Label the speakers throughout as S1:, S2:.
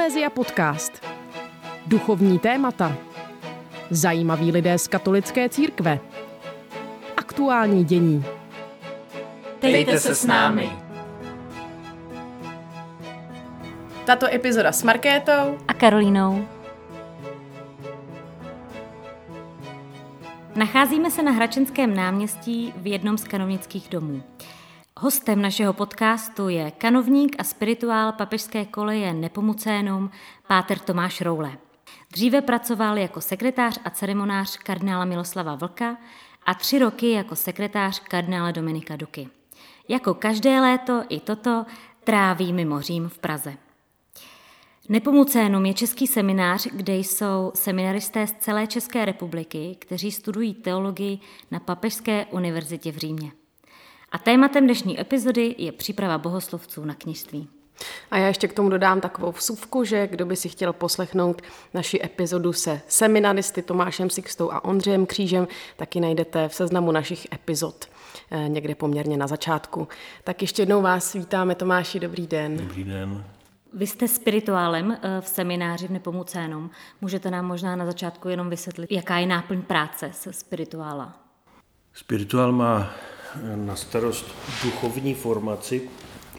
S1: Eklézia podcast. Duchovní témata. Zajímaví lidé z katolické církve. Aktuální dění.
S2: Dejte se s námi.
S1: Tato epizoda s Markétou
S3: a Karolínou. Nacházíme se na Hračenském náměstí v jednom z kanovnických domů. Hostem našeho podcastu je kanovník a spirituál papežské koleje Nepomucénum Páter Tomáš Roule. Dříve pracoval jako sekretář a ceremonář kardinála Miloslava Vlka a tři roky jako sekretář kardinála Dominika Duky. Jako každé léto i toto tráví mimo Řím v Praze. Nepomucénum je český seminář, kde jsou seminaristé z celé České republiky, kteří studují teologii na Papežské univerzitě v Římě. A tématem dnešní epizody je příprava bohoslovců na kněžství.
S1: A já ještě k tomu dodám takovou vsuvku, že kdo by si chtěl poslechnout naši epizodu se seminaristy Tomášem Sixtou a Ondřejem Křížem, taky najdete v seznamu našich epizod eh, někde poměrně na začátku. Tak ještě jednou vás vítáme, Tomáši, dobrý den.
S4: Dobrý den.
S3: Vy jste spirituálem eh, v semináři v Nepomucénom. Můžete nám možná na začátku jenom vysvětlit, jaká je náplň práce se spirituála?
S4: Spirituál má na starost duchovní formaci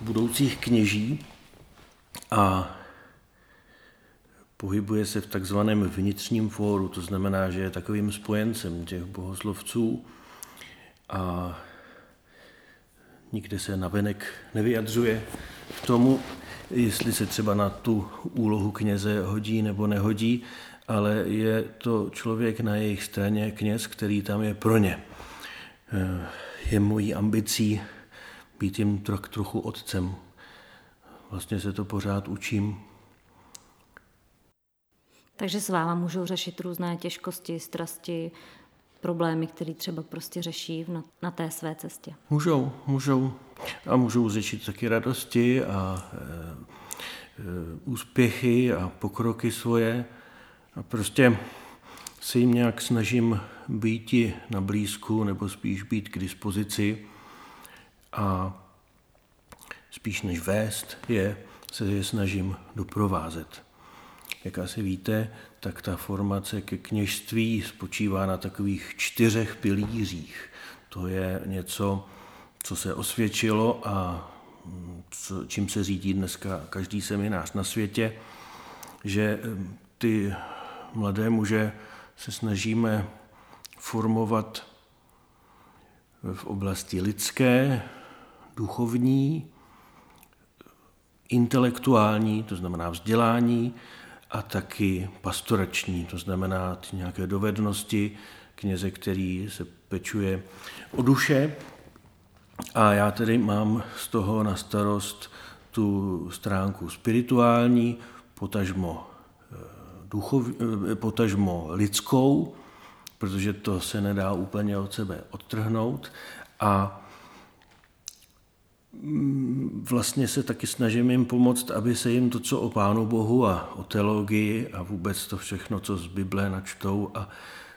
S4: budoucích kněží a pohybuje se v takzvaném vnitřním fóru, to znamená, že je takovým spojencem těch bohoslovců a nikde se navenek nevyjadřuje k tomu, jestli se třeba na tu úlohu kněze hodí nebo nehodí, ale je to člověk na jejich straně, kněz, který tam je pro ně je mojí ambicí být jim troch, trochu otcem. Vlastně se to pořád učím.
S3: Takže s váma můžou řešit různé těžkosti, strasti, problémy, které třeba prostě řeší na, na té své cestě.
S4: Můžou, můžou. A můžou řešit taky radosti a e, e, úspěchy a pokroky svoje. A prostě se jim nějak snažím být na blízku, nebo spíš být k dispozici a spíš než vést je, se je snažím doprovázet. Jak asi víte, tak ta formace ke kněžství spočívá na takových čtyřech pilířích. To je něco, co se osvědčilo a co, čím se řídí dneska každý seminář na světě, že ty mladé muže se snažíme formovat v oblasti lidské, duchovní, intelektuální, to znamená vzdělání, a taky pastorační, to znamená ty nějaké dovednosti kněze, který se pečuje o duše. A já tedy mám z toho na starost tu stránku spirituální, potažmo duchov, eh, potažmo lidskou, protože to se nedá úplně od sebe odtrhnout. A mm, vlastně se taky snažím jim pomoct, aby se jim to, co o Pánu Bohu a o teologii a vůbec to všechno, co z Bible načtou a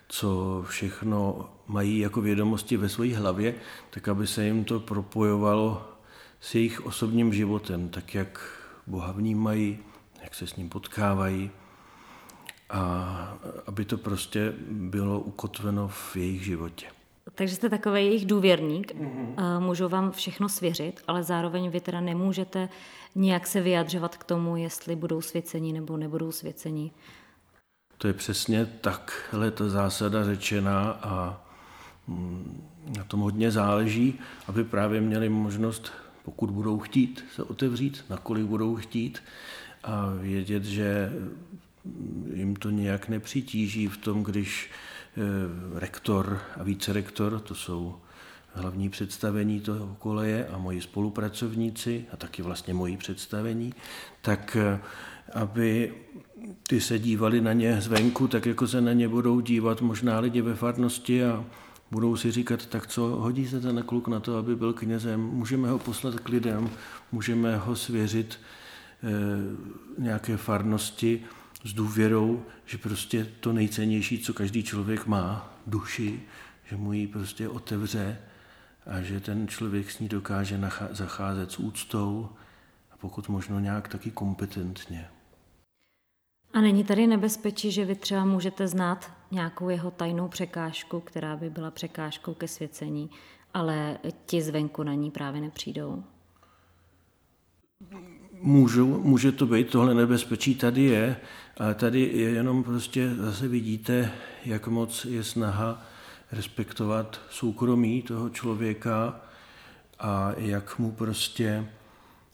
S4: co všechno mají jako vědomosti ve své hlavě, tak aby se jim to propojovalo s jejich osobním životem, tak jak Boha vnímají, jak se s ním potkávají, a aby to prostě bylo ukotveno v jejich životě.
S3: Takže jste takový jejich důvěrník, mm-hmm. můžou vám všechno svěřit, ale zároveň vy teda nemůžete nějak se vyjadřovat k tomu, jestli budou svěcení nebo nebudou svěcení.
S4: To je přesně takhle ta zásada řečená a mm, na tom hodně záleží, aby právě měli možnost, pokud budou chtít se otevřít, nakolik budou chtít a vědět, že jim to nějak nepřitíží v tom, když eh, rektor a vícerektor, to jsou hlavní představení toho koleje a moji spolupracovníci a taky vlastně moji představení, tak eh, aby ty se dívali na ně zvenku, tak jako se na ně budou dívat možná lidi ve farnosti a budou si říkat, tak co, hodí se ten kluk na to, aby byl knězem, můžeme ho poslat k lidem, můžeme ho svěřit e, nějaké farnosti, s důvěrou, že prostě to nejcennější, co každý člověk má, duši, že mu ji prostě otevře a že ten člověk s ní dokáže zacházet s úctou a pokud možno nějak taky kompetentně.
S3: A není tady nebezpečí, že vy třeba můžete znát nějakou jeho tajnou překážku, která by byla překážkou ke svěcení, ale ti zvenku na ní právě nepřijdou?
S4: Můžu, může to být, tohle nebezpečí tady je, ale tady je jenom prostě, zase vidíte, jak moc je snaha respektovat soukromí toho člověka a jak mu prostě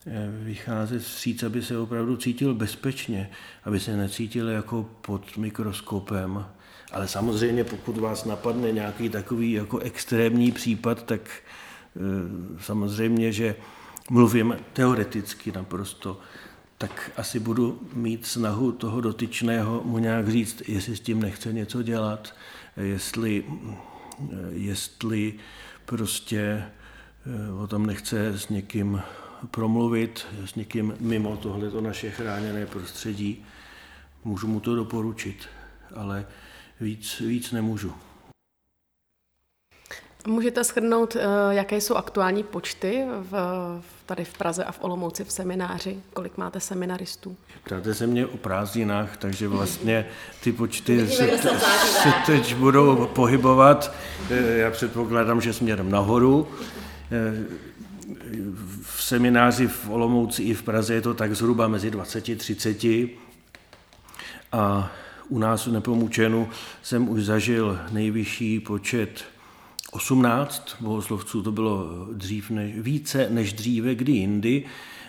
S4: eh, vycházet vstříc, aby se opravdu cítil bezpečně, aby se necítil jako pod mikroskopem. Ale samozřejmě, pokud vás napadne nějaký takový jako extrémní případ, tak eh, samozřejmě, že mluvím teoreticky naprosto, tak asi budu mít snahu toho dotyčného mu nějak říct, jestli s tím nechce něco dělat, jestli, jestli prostě eh, o tom nechce s někým promluvit, s někým mimo tohleto naše chráněné prostředí. Můžu mu to doporučit, ale víc, víc nemůžu.
S1: Můžete shrnout, eh, jaké jsou aktuální počty v, tady v Praze a v Olomouci v semináři? Kolik máte seminaristů?
S4: Ptáte se mě o prázdninách, takže vlastně ty počty se, se teď budou pohybovat. Eh, já předpokládám, že směrem nahoru. Eh, v semináři v Olomouci i v Praze je to tak zhruba mezi 20 a 30. A u nás v Nepomučenu jsem už zažil nejvyšší počet 18 bohoslovců, to bylo dřív než, více než dříve kdy jindy,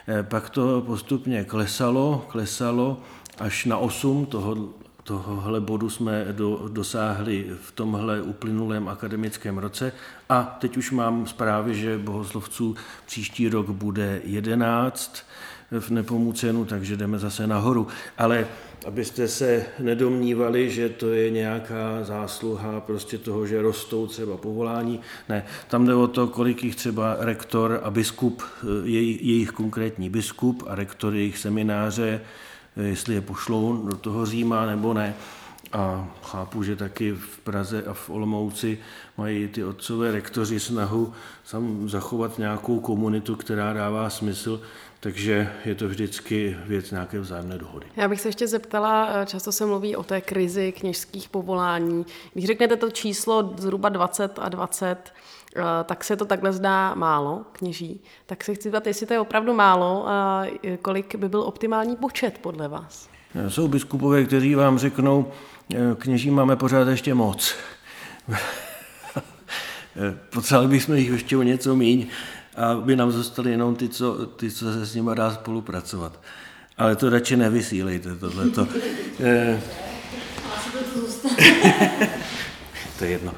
S4: eh, pak to postupně klesalo, klesalo až na 8 toho, tohohle bodu jsme do, dosáhli v tomhle uplynulém akademickém roce. A teď už mám zprávy, že bohoslovců příští rok bude 11 v Nepomucenu, takže jdeme zase nahoru. Ale abyste se nedomnívali, že to je nějaká zásluha prostě toho, že rostou třeba povolání. Ne, tam jde o to, kolik jich třeba rektor a biskup, jejich, jejich konkrétní biskup a rektor jejich semináře, jestli je pošlou do toho Říma nebo ne. A chápu, že taky v Praze a v Olomouci mají ty otcové rektoři snahu sam zachovat nějakou komunitu, která dává smysl, takže je to vždycky věc nějaké vzájemné dohody.
S1: Já bych se ještě zeptala, eh, často se mluví o té krizi kněžských povolání. Když řeknete to číslo zhruba 20 a 20, eh, tak se to takhle zdá málo kněží. Tak se chci zeptat, jestli to je opravdu málo a kolik by byl optimální počet podle vás?
S4: Jsou biskupové, kteří vám řeknou, eh, kněží máme pořád ještě moc. Potřebovali bychom jich ještě o něco míň a by nám zůstaly jenom ty, co, ty, co se s nimi dá spolupracovat. Ale to radši nevysílejte, tohleto. Eh, to je jedno.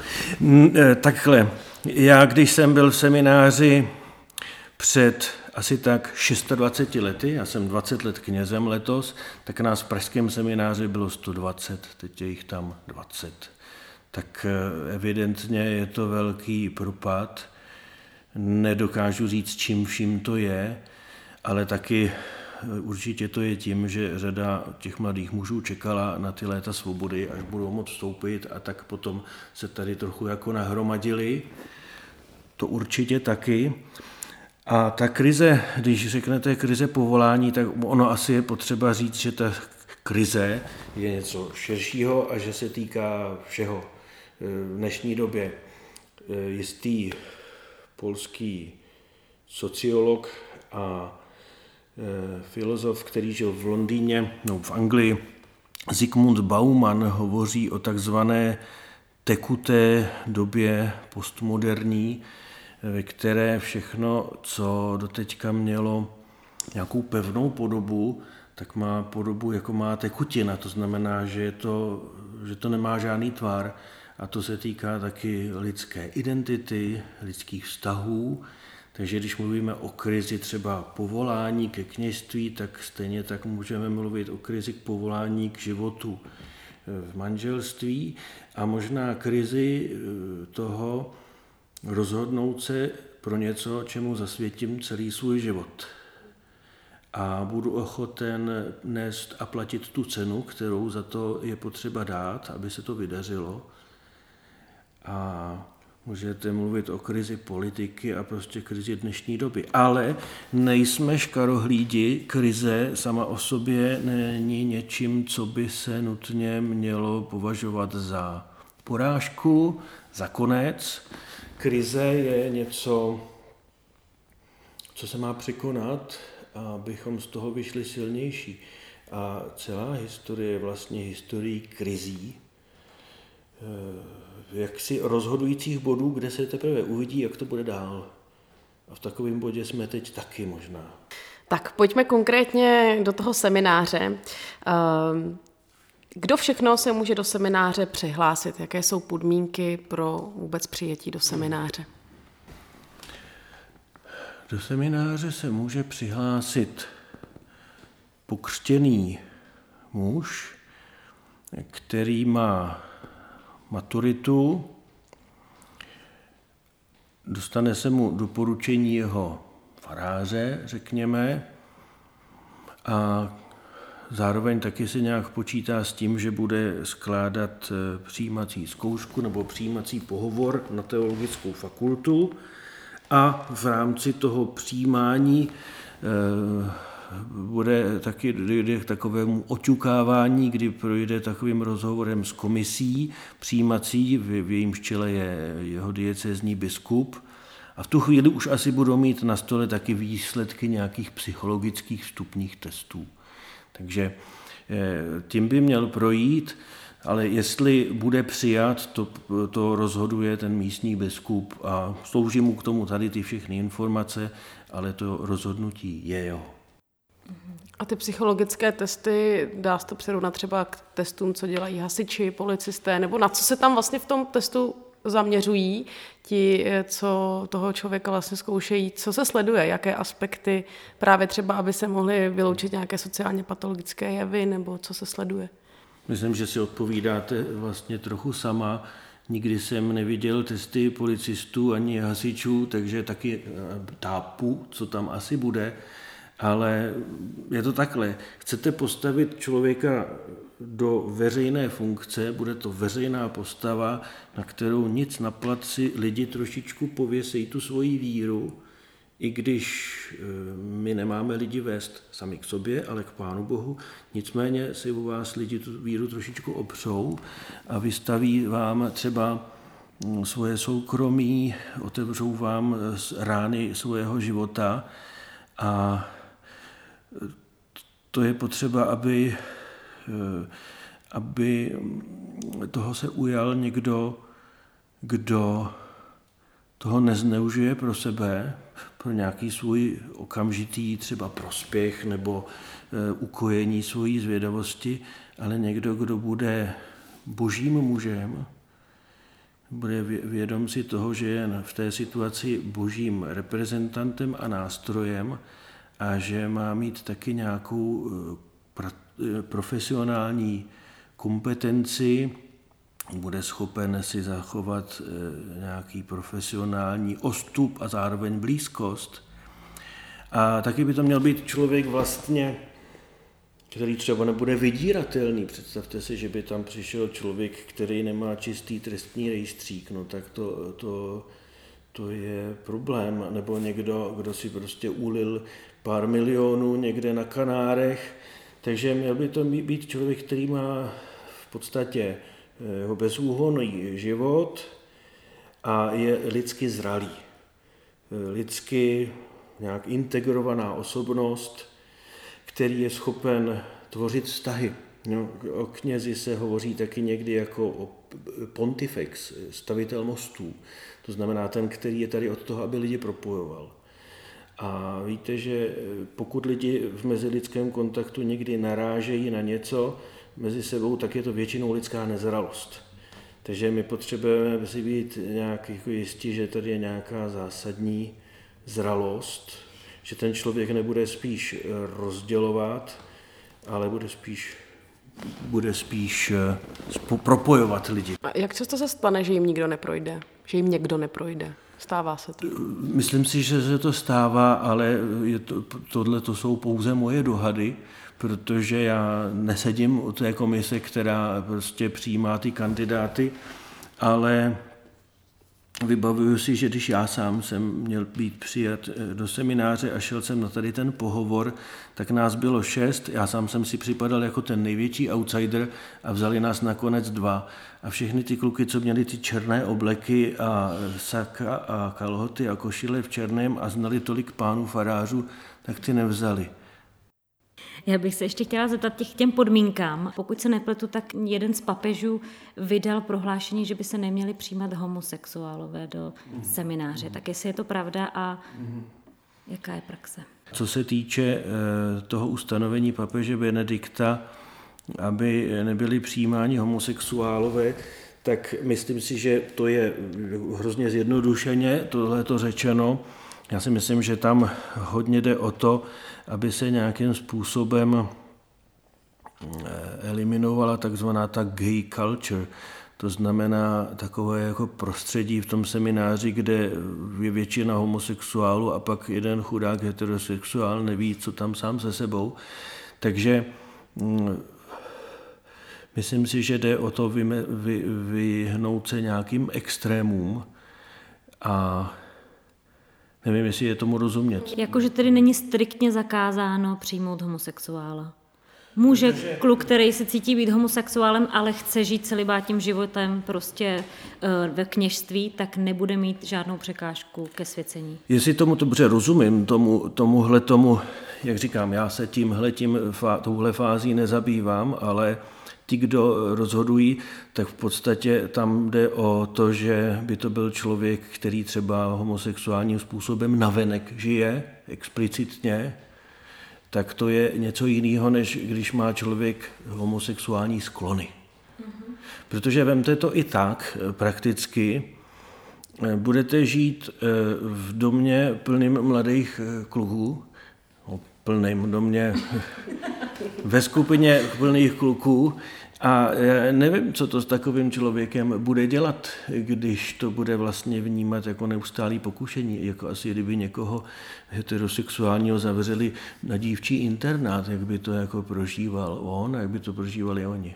S4: Eh, takhle, já když jsem byl v semináři před asi tak 26 lety, já jsem 20 let knězem letos, tak nás v pražském semináři bylo 120, teď je jich tam 20. Tak eh, evidentně je to velký propad. Nedokážu říct, čím vším to je, ale taky eh, určitě to je tím, že řada těch mladých mužů čekala na ty léta svobody, až budou moct vstoupit a tak potom se tady trochu jako nahromadili. To určitě taky. A ta krize, když řeknete krize povolání, tak ono asi je potřeba říct, že ta krize je něco širšího a že se týká všeho. Eh, v dnešní době eh, jistý polský sociolog a e, filozof, který žil v Londýně, no v Anglii, Zygmunt Bauman hovoří o takzvané tekuté době postmoderní, ve které všechno, co doteďka mělo nějakou pevnou podobu, tak má podobu, jako má tekutina. To znamená, že, je to, že to nemá žádný tvar. A to se týká taky lidské identity, lidských vztahů. Takže když mluvíme o krizi třeba povolání ke kněžství, tak stejně tak můžeme mluvit o krizi k povolání k životu v manželství a možná krizi eh, toho rozhodnout se pro něco, čemu zasvětím celý svůj život. A budu ochoten nést a platit tu cenu, kterou za to je potřeba dát, aby se to vydařilo. A Můžete mluvit o krizi politiky a prostě krizi dnešní doby. Ale nejsme škarohlídi, krize sama o sobě není něčím, co by se nutně mělo považovat za porážku, za konec. Krize je něco, co se má překonat, abychom z toho vyšli silnější. A celá historie je vlastně historií krizí, jaksi rozhodujících bodů, kde se teprve uvidí, jak to bude dál. A v takovém bodě jsme teď taky možná.
S1: Tak pojďme konkrétně do toho semináře. Ehm, kdo všechno se může do semináře přihlásit? Jaké jsou podmínky pro vůbec přijetí do semináře?
S4: Do semináře se může přihlásit pokřtěný muž, který má maturitu, dostane se mu doporučení jeho faráře, řekněme, a zároveň taky se nějak počítá s tím, že bude skládat eh, přijímací zkoušku nebo přijímací pohovor na teologickou fakultu. A v rámci toho přijímání eh, bude taky dojde k takovému oťukávání, kdy projde takovým rozhovorem s komisí přijímací, v, v jejímž čele je jeho diecezní biskup. A v tu chvíli už asi budou mít na stole taky výsledky nějakých psychologických vstupních testů. Takže eh, tím by měl projít, ale jestli bude přijat, to, to rozhoduje ten místní biskup a slouží mu k tomu tady ty všechny informace, ale to rozhodnutí je jeho.
S1: A ty psychologické testy, dá se to přirovnat třeba k testům, co dělají hasiči, policisté, nebo na co se tam vlastně v tom testu zaměřují ti, co toho člověka vlastně zkoušejí, co se sleduje, jaké aspekty právě třeba, aby se mohly vyloučit nějaké sociálně patologické jevy, nebo co se sleduje?
S4: Myslím, že si odpovídáte vlastně trochu sama. Nikdy jsem neviděl testy policistů ani hasičů, takže taky eh, tápu, co tam asi bude. Ale je to takhle. Chcete postavit člověka do veřejné funkce, bude to veřejná postava, na kterou nic na placi lidi trošičku pověsejí tu svoji víru, i když eh, my nemáme lidi vést sami k sobě, ale k Pánu Bohu, nicméně si u vás lidi tu víru trošičku opřou a vystaví vám třeba hm, svoje soukromí, otevřou vám rány svého života a to je potřeba, aby, eh, aby toho se ujal někdo, kdo toho nezneužije pro sebe, pro nějaký svůj okamžitý třeba prospěch nebo eh, ukojení svojí zvědavosti, ale někdo, kdo bude božím mužem, bude vědom si toho, že je v té situaci božím reprezentantem a nástrojem a že má mít taky nějakou eh, eh, profesionální kompetenci, bude schopen si zachovat eh, nějaký profesionální ostup a zároveň blízkost. A taky by to měl být člověk vlastně, který třeba nebude vydíratelný. Představte si, že by tam přišel člověk, který nemá čistý trestní rejstřík, no tak to, to, to je problém. Nebo někdo, kdo si prostě ulil pár milionů někde na Kanárech. Takže měl by to být člověk, který má v podstatě eh, jeho bezúhonný život a je lidsky zralý. Eh, lidsky nějak integrovaná osobnost, který je schopen tvořit vztahy. No, o knězi se hovoří taky někdy jako o pontifex, stavitel mostů. To znamená ten, který je tady od toho, aby lidi propojoval. A víte, že pokud lidi v mezilidském kontaktu někdy narážejí na něco mezi sebou, tak je to většinou lidská nezralost. Takže my potřebujeme si být nějak jako jistí, že tady je nějaká zásadní zralost, že ten člověk nebude spíš rozdělovat, ale bude spíš bude spíš eh, propojovat lidi.
S1: A jak často se stane, že jim nikdo neprojde? Že jim někdo neprojde? Stává se to?
S4: Myslím si, že se to stává, ale je to, tohle to jsou pouze moje dohady, protože já nesedím u té komise, která prostě přijímá ty kandidáty, ale vybavuju si, že když já sám jsem měl být přijat eh, do semináře a šel jsem na tady ten pohovor, tak nás bylo šest, já sám jsem si připadal jako ten největší outsider a vzali nás nakonec dva. A všechny ty kluky, co měli ty černé obleky a saka a kalhoty a košile v černém a znali tolik pánů farářů, tak ty nevzali.
S3: Já bych se ještě chtěla zeptat těch těm podmínkám. Pokud se nepletu, tak jeden z papežů vydal prohlášení, že by se neměli přijímat homosexuálové do semináře. Tak jestli je to pravda a jaká je praxe?
S4: Co se týče eh, toho ustanovení papeže Benedikta, aby nebyli přijímáni homosexuálové, tak myslím si, že to je hrozně zjednodušeně tohle to řečeno. Já si myslím, že tam hodně jde o to, aby se nějakým způsobem eh, eliminovala takzvaná ta gay culture, to znamená takové jako prostředí v tom semináři, kde je většina homosexuálů a pak jeden chudák heterosexuál neví, co tam sám se sebou. Takže mm, myslím si, že jde o to vyhnout se nějakým extrémům a Nevím, jestli je tomu rozumět.
S3: Jakože tedy není striktně zakázáno přijmout homosexuála. Může Protože... kluk, který se cítí být homosexuálem, ale chce žít celibátním životem prostě uh, ve kněžství, tak nebude mít žádnou překážku ke svěcení.
S4: Jestli tomu dobře rozumím, tomu, tomuhle tomu, jak říkám, já se tímhle tím, touhle fází nezabývám, ale ti, kdo rozhodují, tak v podstatě tam jde o to, že by to byl člověk, který třeba homosexuálním způsobem navenek žije, explicitně, tak to je něco jiného, než když má člověk homosexuální sklony. Protože vemte to i tak prakticky, budete žít eh, v domě plným mladých eh, kluků, no, plným domě, ve skupině plných kluků, a nevím, co to s takovým člověkem bude dělat, když to bude vlastně vnímat jako neustálý pokušení, jako asi kdyby někoho heterosexuálního zavřeli na dívčí internát, jak by to jako prožíval on a jak by to prožívali oni.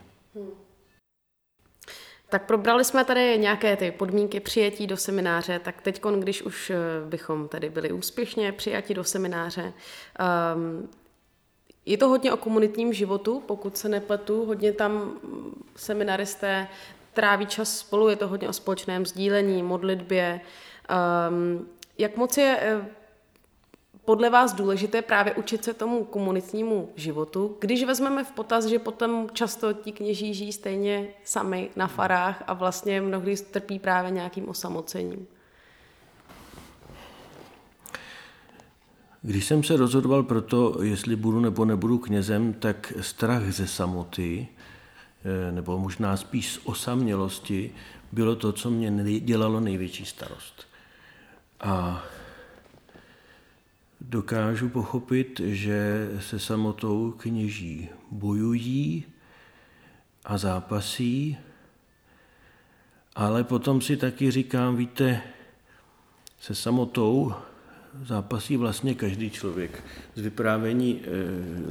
S1: Tak probrali jsme tady nějaké ty podmínky přijetí do semináře, tak teď, když už eh, bychom tady byli úspěšně přijati do semináře, um, je to hodně o komunitním životu, pokud se nepletu, hodně tam seminaristé tráví čas spolu, je to hodně o společném sdílení, modlitbě. Um, jak moc je eh, podle vás důležité právě učit se tomu komunitnímu životu, když vezmeme v potaz, že potom často ti kněží žijí stejně sami na farách a vlastně mnohdy trpí právě nějakým osamocením?
S4: Když jsem se rozhodoval pro to, jestli budu nebo nebudu knězem, tak strach ze samoty, eh, nebo možná spíš z osamělosti, bylo to, co mě dělalo největší starost. A dokážu pochopit, že se samotou kněží bojují a zápasí, ale potom si taky říkám, víte, se samotou zápasí vlastně každý člověk. Z vyprávění eh,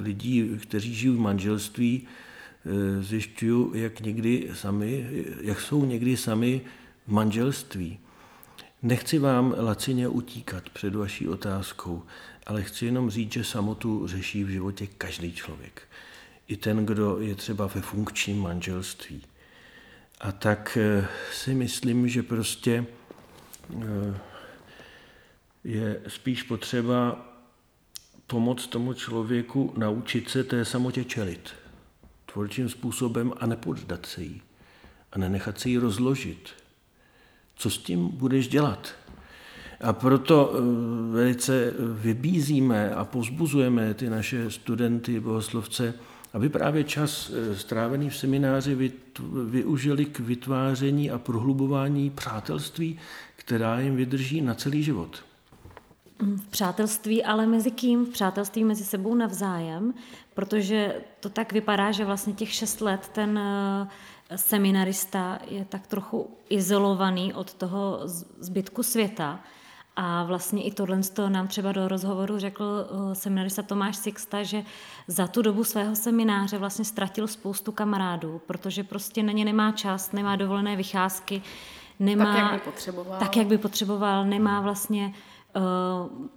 S4: lidí, kteří žijí v manželství, eh, zjišťuju, jak, někdy sami, jak jsou někdy sami v manželství. Nechci vám lacině utíkat před vaší otázkou, ale chci jenom říct, že samotu řeší v životě každý člověk. I ten, kdo je třeba ve funkčním manželství. A tak eh, si myslím, že prostě je spíš potřeba pomoct tomu člověku naučit se té samotě čelit tvorčím způsobem a nepoddat se jí a nenechat se jí rozložit. Co s tím budeš dělat? A proto eh, velice vybízíme a pozbuzujeme ty naše studenty, bohoslovce, aby právě čas eh, strávený v semináři využili k vytváření a prohlubování přátelství, která jim vydrží na celý život.
S3: V přátelství, ale mezi kým? V přátelství mezi sebou navzájem, protože to tak vypadá, že vlastně těch šest let ten eh, seminarista je tak trochu izolovaný od toho zbytku světa. A vlastně i tohle nám třeba do rozhovoru řekl eh, seminarista Tomáš Sixta, že za tu dobu svého semináře vlastně ztratil spoustu kamarádů, protože prostě na ně nemá čas, nemá dovolené vycházky, nemá...
S1: Tak, jak by potřeboval.
S3: Tak, jak by potřeboval, nemá vlastně uh,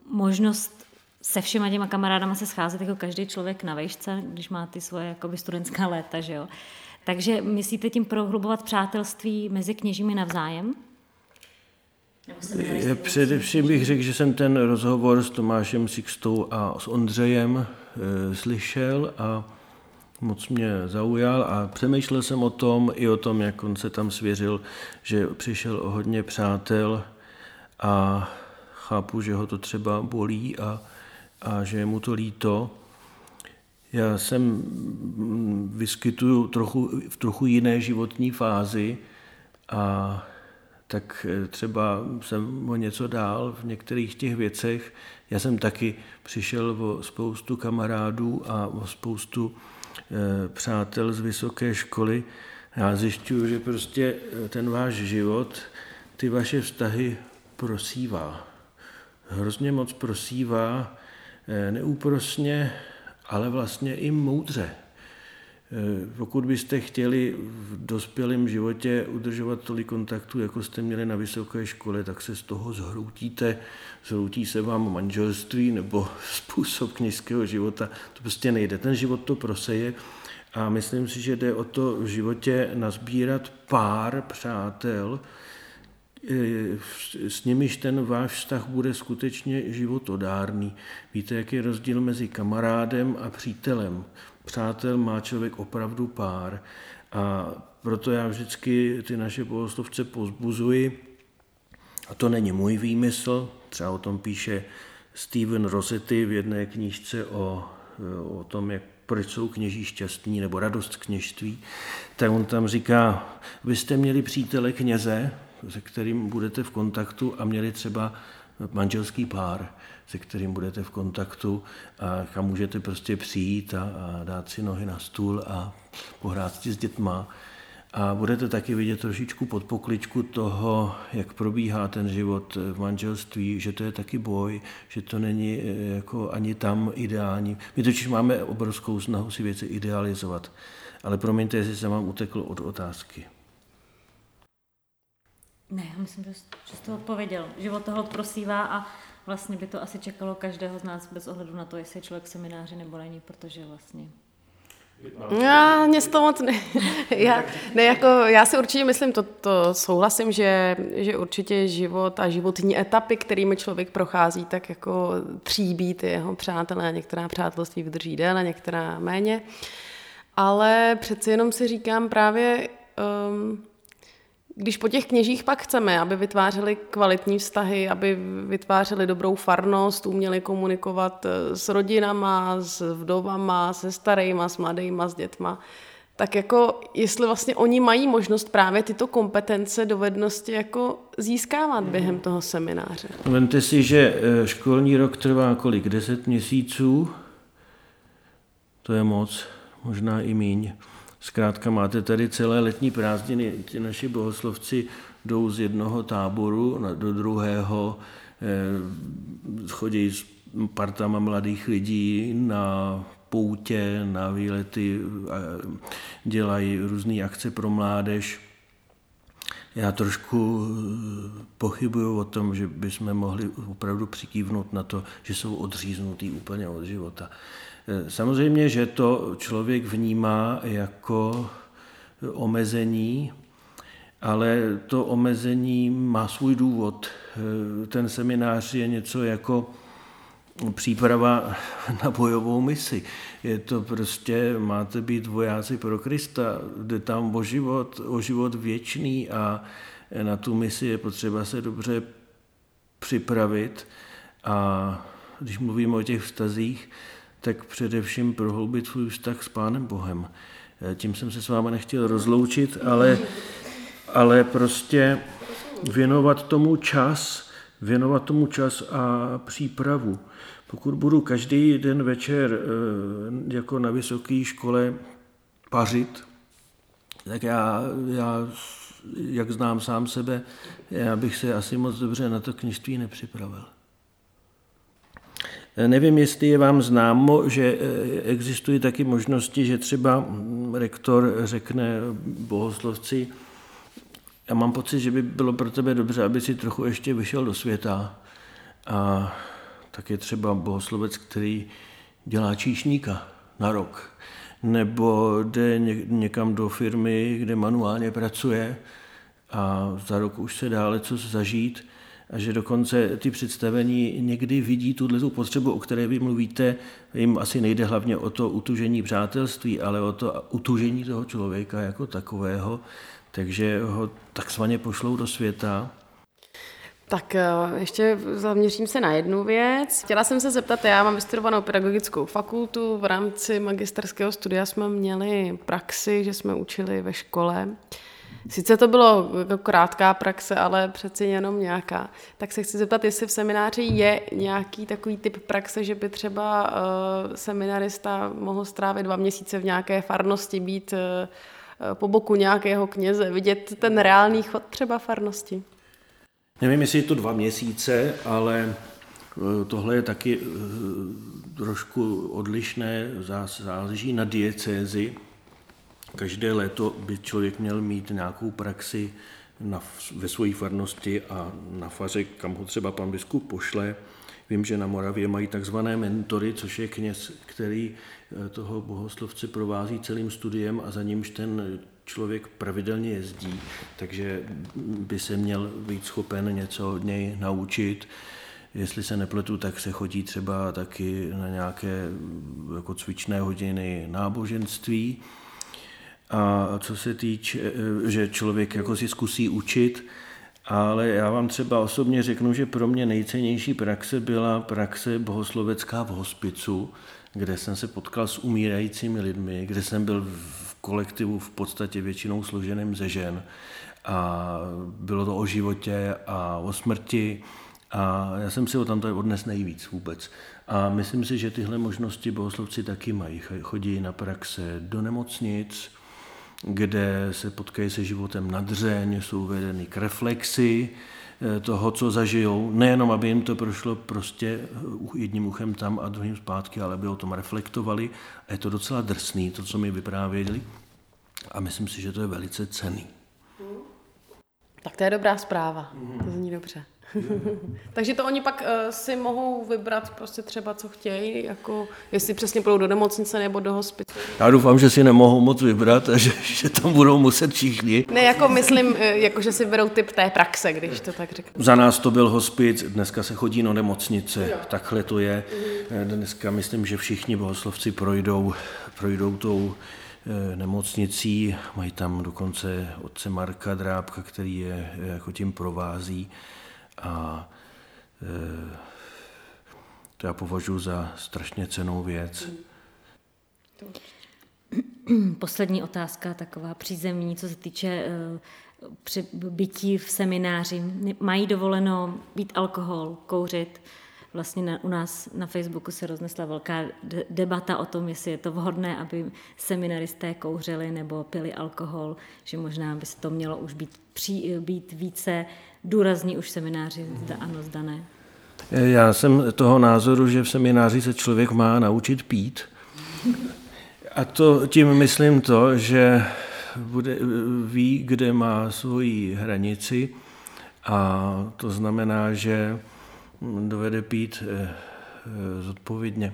S3: možnost se všema těma kamarádama se scházet jako každý člověk na vejšce, když má ty svoje jakoby studentská léta, že jo. Takže myslíte tím prohlubovat přátelství mezi kněžími navzájem?
S4: Je, především bych řekl, že jsem ten rozhovor s Tomášem Sixtou a s Ondřejem e, slyšel a moc mě zaujal a přemýšlel jsem o tom i o tom, jak on se tam svěřil, že přišel o hodně přátel a chápu, že ho to třeba bolí a, a že je mu to líto. Já jsem vyskytuju trochu, v trochu jiné životní fázi a tak eh, třeba jsem o něco dál v některých těch věcech. Já jsem taky přišel o spoustu kamarádů a o spoustu eh, přátel z vysoké školy. Já zjišťuju, že prostě eh, ten váš život, ty vaše vztahy prosívá. Hrozně moc prosívá, neúprosně, ale vlastně i moudře. Eh, pokud byste chtěli v dospělém životě udržovat tolik kontaktů, jako jste měli na vysoké škole, tak se z toho zhroutíte, zhroutí se vám manželství nebo způsob kněžského života. To prostě nejde. Ten život to proseje a myslím si, že jde o to v životě nazbírat pár přátel, eh, s nimiž ten váš vztah bude skutečně životodárný. Víte, jaký je rozdíl mezi kamarádem a přítelem? přátel má člověk opravdu pár a proto já vždycky ty naše bohoslovce pozbuzuji, a to není můj výmysl, třeba o tom píše Steven Rossetti v jedné knížce o, o tom, jak proč jsou kněží šťastní, nebo radost kněžství, tak on tam říká, vy jste měli přítele kněze, se kterým budete v kontaktu a měli třeba manželský pár se kterým budete v kontaktu a kam můžete prostě přijít a, a dát si nohy na stůl a pohrát si s dětma. A budete taky vidět trošičku pod pokličku toho, jak probíhá ten život v manželství, že to je taky boj, že to není eh, jako ani tam ideální. My totiž máme obrovskou snahu si věci idealizovat. Ale promiňte, jestli jsem vám utekl od otázky.
S3: Ne, já myslím, že jste to odpověděl. Život toho prosívá a vlastně by to asi čekalo každého z nás bez ohledu na to, jestli je člověk v semináři nebo není, protože vlastně
S1: já, mě toho moc ne, já, ne, jako, já si určitě myslím, to, to souhlasím, že, že určitě život a životní etapy, kterými člověk prochází, tak jako tříbí ty jeho přátelé, některá přátelství vydrží déle, některá méně, ale přeci jenom si říkám právě, um, když po těch kněžích pak chceme, aby vytvářeli kvalitní vztahy, aby vytvářeli dobrou farnost, uměli komunikovat eh, s rodinama, s vdovama, se starýma, s mladýma, s dětma, tak jako jestli vlastně oni mají možnost právě tyto kompetence, dovednosti jako získávat během toho semináře.
S4: Vemte si, že eh, školní rok trvá kolik? Deset měsíců? To je moc, možná i míň. Zkrátka máte tady celé letní prázdniny. Ti naši bohoslovci jdou z jednoho táboru do druhého, eh, chodí s partama mladých lidí na poutě, na výlety, dělají různé akce pro mládež. Já trošku eh, pochybuju o tom, že bychom mohli opravdu přikývnout na to, že jsou odříznutý úplně od života. Eh, samozřejmě, že to člověk vnímá jako omezení, ale to omezení má svůj důvod. Eh, ten seminář je něco jako příprava na bojovou misi. Je to prostě, máte být vojáci pro Krista, jde tam o život, o život věčný a na tu misi je potřeba se dobře připravit a když mluvíme o těch vztazích, tak především prohloubit svůj vztah s Pánem Bohem. Eh, tím jsem se s vámi nechtěl rozloučit, ale, ale prostě věnovat tomu čas, věnovat tomu čas a přípravu. Pokud budu každý den večer eh, jako na vysoké škole pařit, tak já, já, jak znám sám sebe, já bych se asi moc dobře na to knižství nepřipravil. Nevím, jestli je vám známo, že eh, existují taky možnosti, že třeba rektor řekne bohoslovci, já mám pocit, že by bylo pro tebe dobře, aby si trochu ještě vyšel do světa. A tak je třeba bohoslovec, který dělá číšníka na rok. Nebo jde někam do firmy, kde manuálně pracuje a za rok už se dále co zažít a že dokonce ty představení někdy vidí tuhle potřebu, o které vy mluvíte, jim asi nejde hlavně o to utužení přátelství, ale o to utužení toho člověka jako takového, takže ho takzvaně pošlou do světa.
S1: Tak eh, ještě zaměřím se na jednu věc. Chtěla jsem se zeptat, já mám vystudovanou pedagogickou fakultu, v rámci magisterského studia jsme měli praxi, že jsme učili ve škole. Sice to bylo jako krátká praxe, ale přeci jenom nějaká. Tak se chci zeptat, jestli v semináři je nějaký takový typ praxe, že by třeba uh, seminarista mohl strávit dva měsíce v nějaké farnosti, být uh, po boku nějakého kněze, vidět ten reálný chod třeba farnosti.
S4: Nevím, jestli je to dva měsíce, ale tohle je taky trošku odlišné, záleží na diecézi, Každé léto by člověk měl mít nějakou praxi na, ve své farnosti a na faře, kam ho třeba pan biskup pošle. Vím, že na Moravě mají takzvané mentory, což je kněz, který eh, toho bohoslovce provází celým studiem a za nímž ten člověk pravidelně jezdí, takže by se měl být schopen něco od něj naučit. Jestli se nepletu, tak se chodí třeba taky na nějaké jako cvičné hodiny náboženství. A co se týče, eh, že člověk jako si zkusí učit, ale já vám třeba osobně řeknu, že pro mě nejcennější praxe byla praxe bohoslovecká v hospicu, kde jsem se potkal s umírajícími lidmi, kde jsem byl v kolektivu v podstatě většinou složeným ze žen. A bylo to o životě a o smrti. A já jsem si o tamto odnes nejvíc vůbec. A myslím si, že tyhle možnosti bohoslovci taky mají. Chodí na praxe do nemocnic, kde se potkají se životem na dřeň, jsou vedeny k reflexi eh, toho, co zažijou. Nejenom, aby jim to prošlo prostě eh, jedním uchem tam a druhým zpátky, ale aby o tom reflektovali. A je to docela drsný, to, co mi vyprávěli. A myslím si, že to je velice cený.
S1: Tak to je dobrá zpráva. To zní dobře. Takže to oni pak uh, si mohou vybrat prostě třeba, co chtějí, jako jestli přesně půjdou do nemocnice nebo do hospice.
S4: Já doufám, že si nemohou moc vybrat a že, že tam budou muset všichni.
S1: Ne, jako myslím, eh, jako že si berou typ té praxe, když to tak řeknu.
S4: Za nás to byl hospic, dneska se chodí do nemocnice, jo. takhle to je. Mhm. Dneska myslím, že všichni bohoslovci projdou, projdou tou nemocnicí, mají tam dokonce otce Marka Drábka, který je jako tím provází a e, to já považuji za strašně cenou věc.
S3: Poslední otázka, taková přízemní, co se týče e, při bytí v semináři. Mají dovoleno být alkohol, kouřit? Vlastně na, u nás na Facebooku se roznesla velká debata o tom, jestli je to vhodné, aby seminaristé kouřili nebo pili alkohol, že možná by se to mělo už být, při, být více důrazní už semináři, zda ano, zda ne.
S4: Já jsem toho názoru, že v semináři se člověk má naučit pít. A to tím myslím to, že bude, ví, kde má svoji hranici a to znamená, že dovede pít eh, eh, zodpovědně.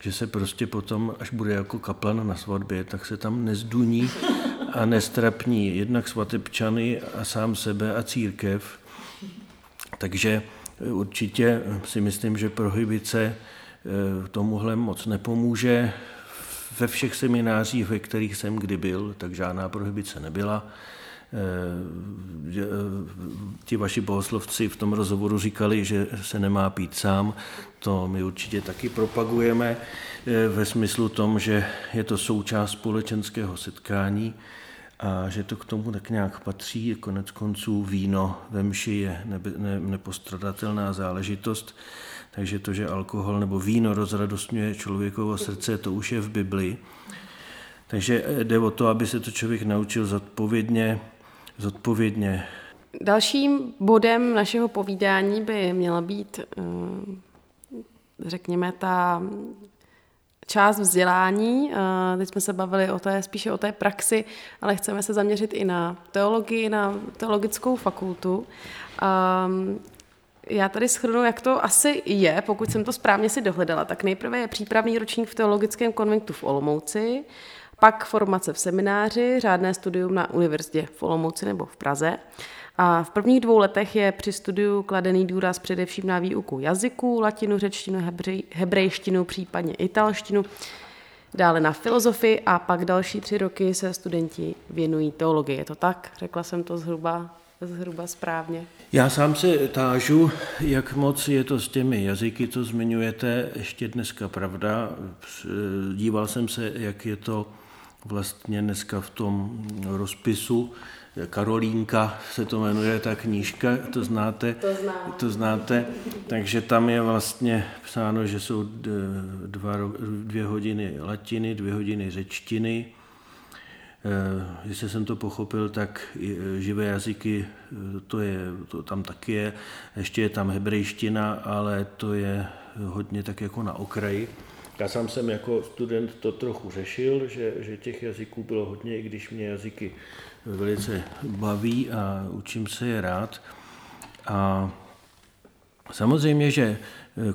S4: Že se prostě potom, až bude jako kaplan na svatbě, tak se tam nezduní a nestrapní jednak svatebčany a sám sebe a církev. Takže určitě si myslím, že prohybice eh, tomuhle moc nepomůže. Ve všech seminářích, ve kterých jsem kdy byl, tak žádná prohybice nebyla. Eh, eh, ti vaši bohoslovci v tom rozhovoru říkali, že se nemá pít sám. To my určitě taky propagujeme eh, ve smyslu tom, že je to součást společenského setkání a že to k tomu tak nějak patří. Konec konců víno ve mši je nebe, ne, nepostradatelná záležitost, takže to, že alkohol nebo víno rozradostňuje člověkovo srdce, to už je v Bibli. Takže jde o to, aby se to člověk naučil zodpovědně zodpovědně.
S1: Dalším bodem našeho povídání by měla být, eh, řekněme, ta část vzdělání. Eh, teď jsme se bavili o té, spíše o té praxi, ale chceme se zaměřit i na teologii, na teologickou fakultu. Ehm, já tady schrnu, jak to asi je, pokud jsem to správně si dohledala. Tak nejprve je přípravný ročník v Teologickém konventu v Olomouci, pak formace v semináři, řádné studium na univerzitě v Olomouci nebo v Praze. A v prvních dvou letech je při studiu kladený důraz především na výuku jazyků, latinu, řečtinu, hebrej, hebrejštinu, případně italštinu, dále na filozofii a pak další tři roky se studenti věnují teologii. Je to tak? Řekla jsem to zhruba, zhruba správně.
S4: Já sám se tážu, jak moc je to s těmi jazyky, co zmiňujete, ještě dneska pravda. Díval jsem se, jak je to vlastně dneska v tom rozpisu Karolínka se to jmenuje, ta knížka, to znáte?
S1: To, znám.
S4: to znáte. Takže tam je vlastně psáno, že jsou dva, dvě hodiny latiny, dvě hodiny řečtiny. Eh, jestli jsem to pochopil, tak živé jazyky, eh, to, je, to tam taky je. Ještě je tam hebrejština, ale to je hodně tak jako na okraji. Já sám jsem jako student to trochu řešil, že, že těch jazyků bylo hodně, i když mě jazyky velice baví a učím se je rád. A samozřejmě, že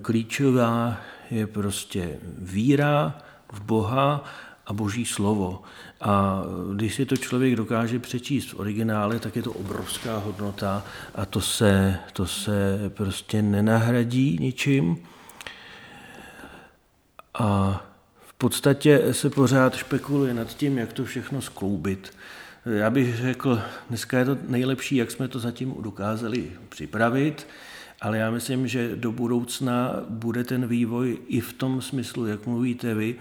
S4: klíčová je prostě víra v Boha a Boží slovo. A když si to člověk dokáže přečíst v originále, tak je to obrovská hodnota a to se, to se prostě nenahradí ničím. A v podstatě se pořád špekuluje nad tím, jak to všechno skloubit. Já bych řekl, dneska je to nejlepší, jak jsme to zatím dokázali připravit, ale já myslím, že do budoucna bude ten vývoj i v tom smyslu, jak mluvíte vy,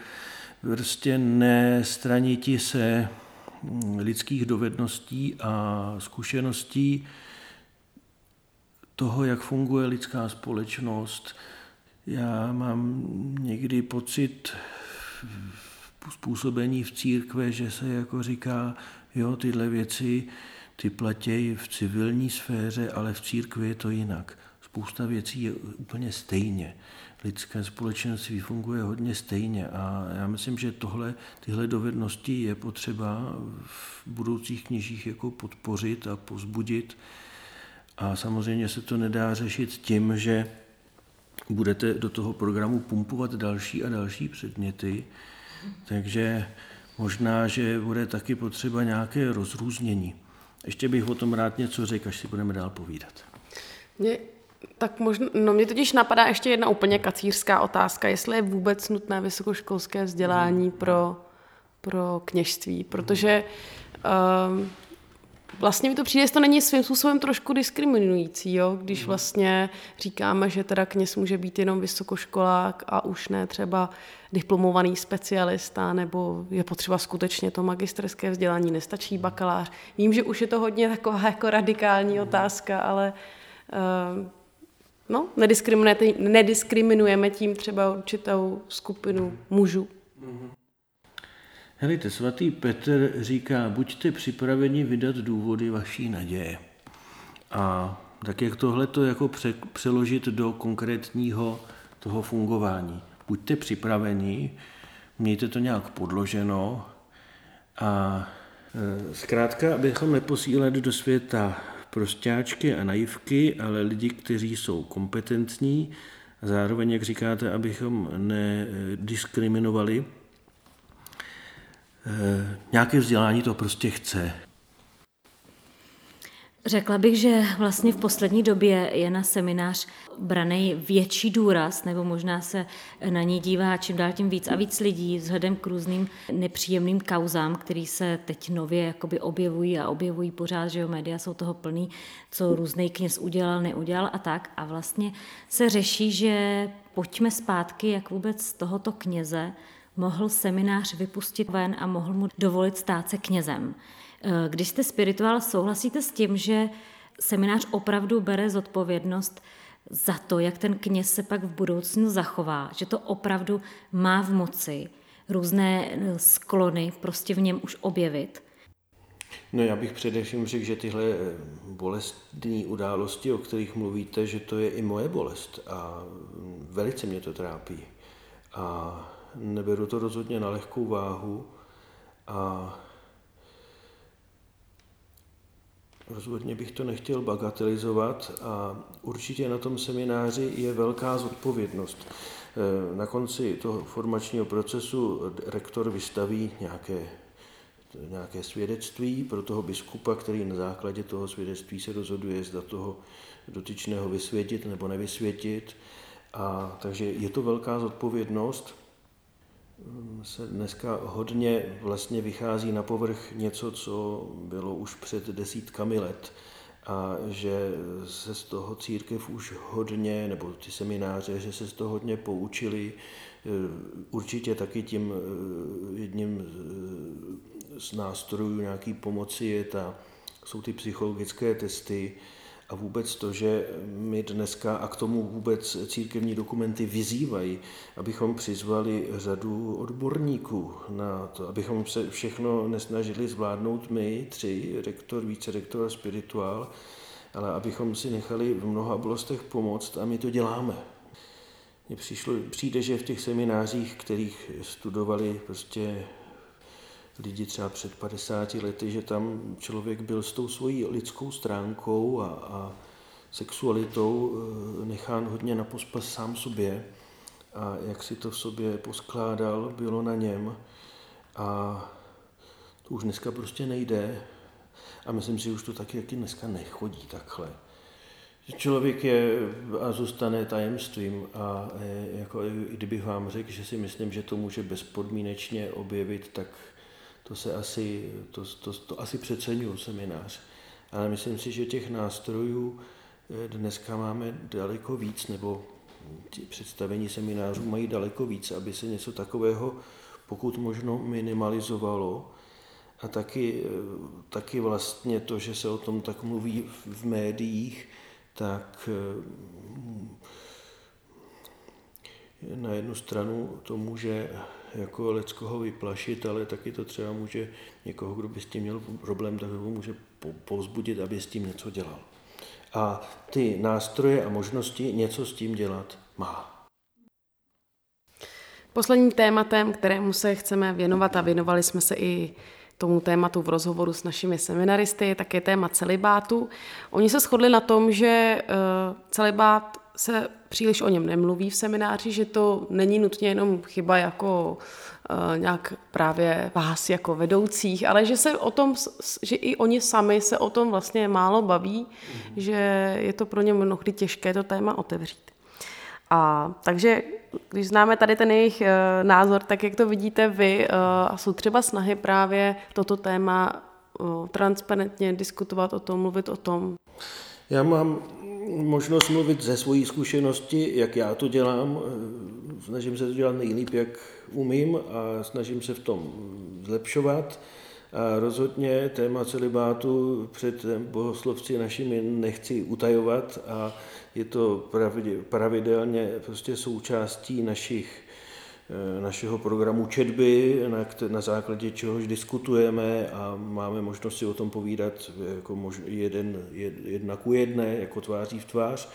S4: prostě nestraniti se lidských dovedností a zkušeností toho, jak funguje lidská společnost. Já mám někdy pocit v v církve, že se jako říká, Jo, tyhle věci ty platějí v civilní sféře, ale v církvi je to jinak. Spousta věcí je úplně stejně. Lidské společenství funguje hodně stejně a já myslím, že tohle, tyhle dovednosti je potřeba v budoucích kněžích jako podpořit a pozbudit. A samozřejmě se to nedá řešit tím, že budete do toho programu pumpovat další a další předměty. Takže Možná, že bude taky potřeba nějaké rozrůznění. Ještě bych o tom rád něco řekl, až si budeme dál povídat.
S1: Mě, tak možná, no mě totiž napadá ještě jedna úplně kacířská otázka, jestli je vůbec nutné vysokoškolské vzdělání pro, pro kněžství, protože um, Vlastně mi to přijde, že to není svým způsobem trošku diskriminující, jo? když mhm. vlastně říkáme, že teda kněz může být jenom vysokoškolák a už ne třeba diplomovaný specialista, nebo je potřeba skutečně to magisterské vzdělání, nestačí bakalář. Vím, že už je to hodně taková jako radikální mhm. otázka, ale uh, no, nediskriminujeme tím třeba určitou skupinu mužů. Mm-hmm.
S4: Helejte, svatý Petr říká, buďte připraveni vydat důvody vaší naděje. A tak jak tohle to jako přeložit do konkrétního toho fungování. Buďte připraveni, mějte to nějak podloženo a e, zkrátka, abychom neposílali do světa prostáčky a naivky, ale lidi, kteří jsou kompetentní, zároveň, jak říkáte, abychom nediskriminovali Eh, nějaké vzdělání to prostě chce.
S3: Řekla bych, že vlastně v poslední době je na seminář braný větší důraz, nebo možná se na ní dívá čím dál tím víc a víc lidí vzhledem k různým nepříjemným kauzám, který se teď nově jakoby objevují a objevují pořád, že jo, média jsou toho plný, co různý kněz udělal, neudělal a tak. A vlastně se řeší, že pojďme zpátky, jak vůbec tohoto kněze mohl seminář vypustit ven a mohl mu dovolit stát se knězem. Eh, když jste spirituál, souhlasíte s tím, že seminář opravdu bere zodpovědnost za to, jak ten kněz se pak v budoucnu zachová, že to opravdu má v moci různé eh, sklony prostě v něm už objevit?
S4: No já bych především řekl, že tyhle eh, bolestní události, o kterých mluvíte, že to je i moje bolest a velice mě to trápí. A neberu to rozhodně na lehkou váhu a rozhodně bych to nechtěl bagatelizovat a určitě na tom semináři je velká zodpovědnost. Na konci toho formačního procesu rektor vystaví nějaké, nějaké svědectví pro toho biskupa, který na základě toho svědectví se rozhoduje, zda toho dotyčného vysvětit nebo nevysvětit. A, takže je to velká zodpovědnost. Se dneska hodně vlastně vychází na povrch něco, co bylo už před desítkami let a že se z toho církev už hodně, nebo ty semináře, že se z toho hodně poučili. Určitě taky tím eh, jedním z nástrojů nějaký pomoci je ta, jsou ty psychologické testy, a vůbec to, že my dneska, a k tomu vůbec církevní dokumenty vyzývají, abychom přizvali řadu odborníků na to, abychom se všechno nesnažili zvládnout my, tři, rektor, rektor a spirituál, ale abychom si nechali v mnoha oblastech pomoct a my to děláme. Mně přijde, že v těch seminářích, kterých studovali prostě lidi třeba před 50 lety, že tam člověk byl s tou svojí lidskou stránkou a, a sexualitou eh, nechán hodně na pospas sám sobě. A jak si to v sobě poskládal, bylo na něm. A to už dneska prostě nejde. A myslím si, že už to taky jaký dneska nechodí takhle. Člověk je a zůstane tajemstvím. A eh, jako, kdybych vám řekl, že si myslím, že to může bezpodmínečně objevit, tak to se asi, to, to, to asi přeceňuju seminář. Ale myslím si, že těch nástrojů eh, dneska máme daleko víc, nebo představení seminářů mají daleko víc, aby se něco takového pokud možno minimalizovalo. A taky, eh, taky vlastně to, že se o tom tak mluví v médiích, tak eh, na jednu stranu to může jako leckoho vyplašit, ale taky to třeba může někoho, kdo by s tím měl problém, tak ho může povzbudit, aby s tím něco dělal. A ty nástroje a možnosti něco s tím dělat má.
S1: Posledním tématem, kterému se chceme věnovat a věnovali jsme se i tomu tématu v rozhovoru s našimi seminaristy, je také téma celibátu. Oni se shodli na tom, že uh, celibát se příliš o něm nemluví v semináři, že to není nutně jenom chyba jako uh, nějak právě vás jako vedoucích, ale že se o tom, že i oni sami se o tom vlastně málo baví, mm-hmm. že je to pro ně mnohdy těžké to téma otevřít. A takže když známe tady ten jejich uh, názor, tak jak to vidíte vy, uh, a jsou třeba snahy právě toto téma transparentně diskutovat o tom, mluvit o tom?
S4: Já mám možnost mluvit ze svojí zkušenosti, jak já to dělám. Snažím se to dělat nejlíp, jak umím a snažím se v tom zlepšovat. A rozhodně téma celibátu před bohoslovci našimi nechci utajovat a je to pravidelně prostě součástí našich Eh, našeho programu četby, na, na základě čehož diskutujeme a máme možnost si o tom povídat jako mož, jeden, jed, jedna ku jedné, jako tváří v tvář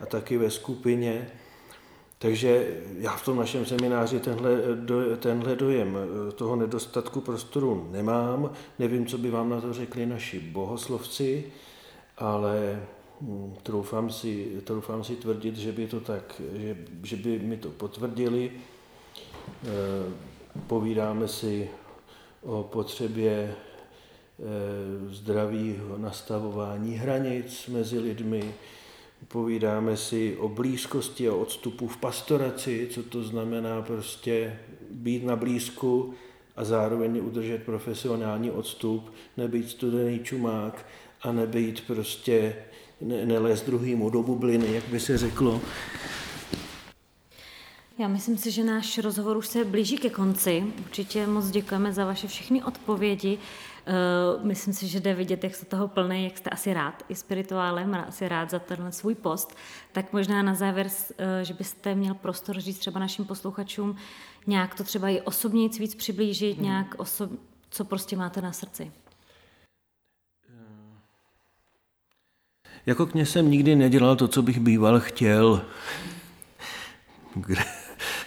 S4: a taky ve skupině. Takže já v tom našem semináři tenhle, do, tenhle dojem eh, toho nedostatku prostoru nemám. Nevím, co by vám na to řekli naši bohoslovci, ale hm, troufám si, troufám si tvrdit, že by to tak, že, že by mi to potvrdili. Eh, povídáme si o potřebě eh, zdravého nastavování hranic mezi lidmi, povídáme si o blízkosti a odstupu v pastoraci, co to znamená prostě být na blízku a zároveň udržet profesionální odstup, nebýt studený čumák a nebýt prostě, ne, nelézt druhýmu do bubliny, jak by se řeklo.
S3: Já myslím si, že náš rozhovor už se blíží ke konci. Určitě moc děkujeme za vaše všechny odpovědi. Eh, myslím si, že jde vidět, jak jste toho plný, jak jste asi rád i spirituálem, asi rád za tenhle svůj post. Tak možná na závěr, eh, že byste měl prostor říct třeba našim posluchačům nějak to třeba i osobně víc přiblížit, hmm. nějak osob, co prostě máte na srdci.
S4: Jako kně jsem nikdy nedělal to, co bych býval chtěl.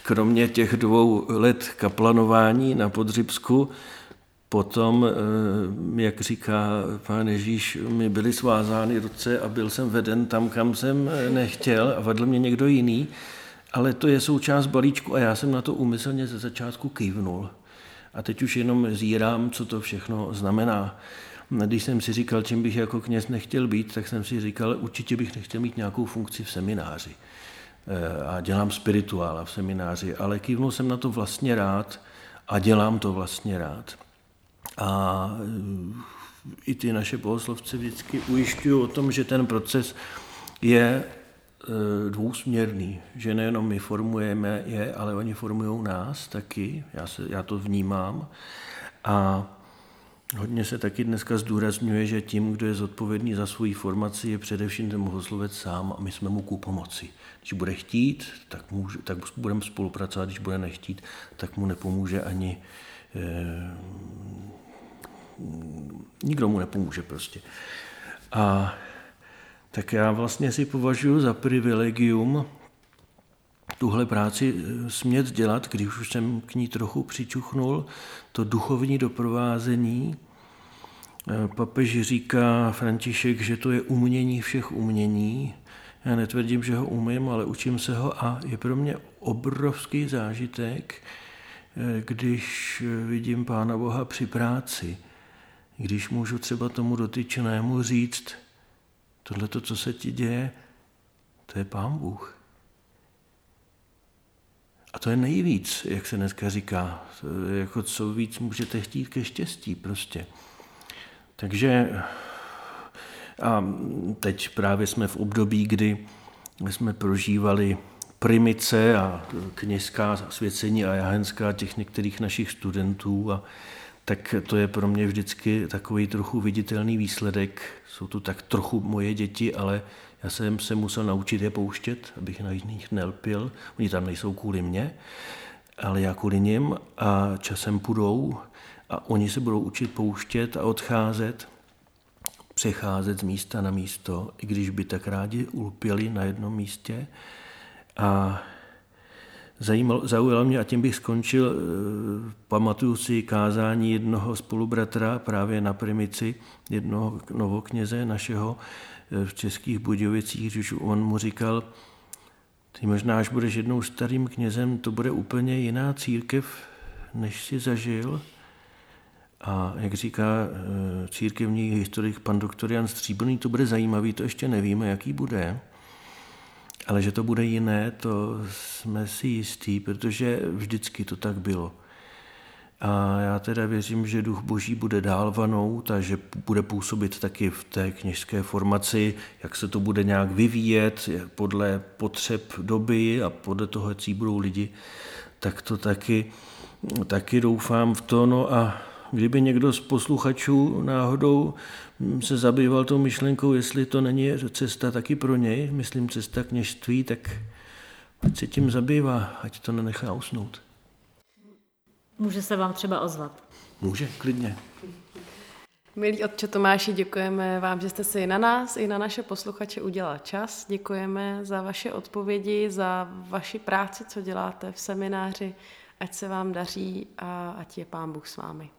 S4: Kromě těch dvou let kaplanování na Podřibsku, potom, eh, jak říká pán Ježíš, mi byly svázány ruce a byl jsem veden tam, kam jsem eh, nechtěl a vedl mě někdo jiný, ale to je součást balíčku a já jsem na to úmyslně ze začátku kývnul. A teď už jenom zírám, co to všechno znamená. Když jsem si říkal, čím bych jako kněz nechtěl být, tak jsem si říkal, určitě bych nechtěl mít nějakou funkci v semináři. Eh, a dělám spirituála v semináři, ale kývnul jsem na to vlastně rád a dělám to vlastně rád. A eh, i ty naše bohoslovce vždycky ujišťují o tom, že ten proces je eh, dvousměrný, že nejenom my formujeme je, ale oni formují nás taky, já, se, já to vnímám. A Hodně se taky dneska zdůrazňuje, že tím, kdo je zodpovědný za svoji formaci, je především ten bohoslovec sám a my jsme mu ku pomoci. Když bude chtít, tak, může, tak budeme spolupracovat, když bude nechtít, tak mu nepomůže ani eh, nikdo mu nepomůže prostě. A tak já vlastně si považuji za privilegium tuhle práci eh, smět dělat, když už jsem k ní trochu přičuchnul, to duchovní doprovázení. Eh, papež říká František, že to je umění všech umění. Já netvrdím, že ho umím, ale učím se ho a je pro mě obrovský zážitek, eh, když vidím Pána Boha při práci, když můžu třeba tomu dotyčnému říct, tohle, co se ti děje, to je Pán Bůh. A to je nejvíc, jak se dneska říká, jako co víc můžete chtít ke štěstí prostě. Takže a teď právě jsme v období, kdy jsme prožívali primice a kněžská svěcení a jahenská těch některých našich studentů a tak to je pro mě vždycky takový trochu viditelný výsledek. Jsou to tak trochu moje děti, ale já jsem se musel naučit je pouštět, abych na nich nelpil. Oni tam nejsou kvůli mně, ale já kvůli nim a časem půjdou a oni se budou učit pouštět a odcházet, přecházet z místa na místo, i když by tak rádi ulpěli na jednom místě. A zajímalo, zaujalo mě, a tím bych skončil, eh, pamatuju si kázání jednoho spolubratra právě na primici, jednoho novokněze našeho, v Českých Budějovicích, když on mu říkal, ty možná, až budeš jednou starým knězem, to bude úplně jiná církev, než si zažil. A jak říká eh, církevní historik pan doktor Jan Stříbrný, to bude zajímavý, to ještě nevíme, jaký bude. Ale že to bude jiné, to jsme si jistí, protože vždycky to tak bylo. A já teda věřím, že duch boží bude dál vanout a že bude působit taky v té kněžské formaci, jak se to bude nějak vyvíjet podle potřeb doby a podle toho, jak budou lidi, tak to taky, taky doufám v to. No a kdyby někdo z posluchačů náhodou se zabýval tou myšlenkou, jestli to není cesta taky pro něj, myslím cesta kněžství, tak ať se tím zabývá, ať to nenechá usnout.
S3: Může se vám třeba ozvat.
S4: Může, klidně.
S1: Milí otče Tomáši, děkujeme vám, že jste si na nás i na naše posluchače udělal čas. Děkujeme za vaše odpovědi, za vaši práci, co děláte v semináři. Ať se vám daří a ať je Pán Bůh s vámi.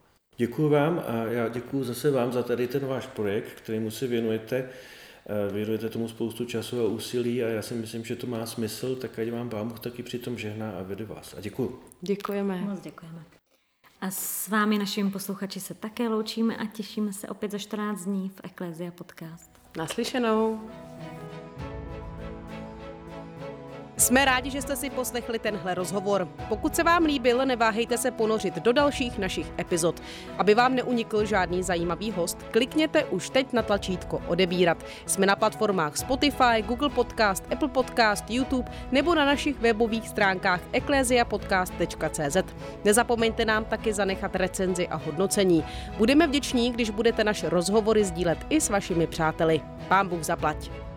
S4: Děkuji vám a já děkuji zase vám za tady ten váš projekt, kterému se věnujete. Eh, věnujete tomu spoustu času a úsilí a já si myslím, že to má smysl, tak ať vám Bůh taky přitom žehná a vede vás. A děkuji.
S1: Děkujeme.
S3: Moc děkujeme. A s vámi, našimi posluchači, se také loučíme a těšíme se opět za 14 dní v Ecclesia Podcast.
S1: Naslyšenou.
S5: Jsme rádi, že jste si poslechli tenhle rozhovor. Pokud se vám líbil, neváhejte se ponořit do dalších našich epizod. Aby vám neunikl žádný zajímavý host, klikněte už teď na tlačítko odebírat. Jsme na platformách Spotify, Google Podcast, Apple Podcast, YouTube nebo na našich webových stránkách ecclesiapodcast.cz. Nezapomeňte nám taky zanechat recenzi a hodnocení. Budeme vděční, když budete naše rozhovory sdílet i s vašimi přáteli. Pán Bůh zaplať.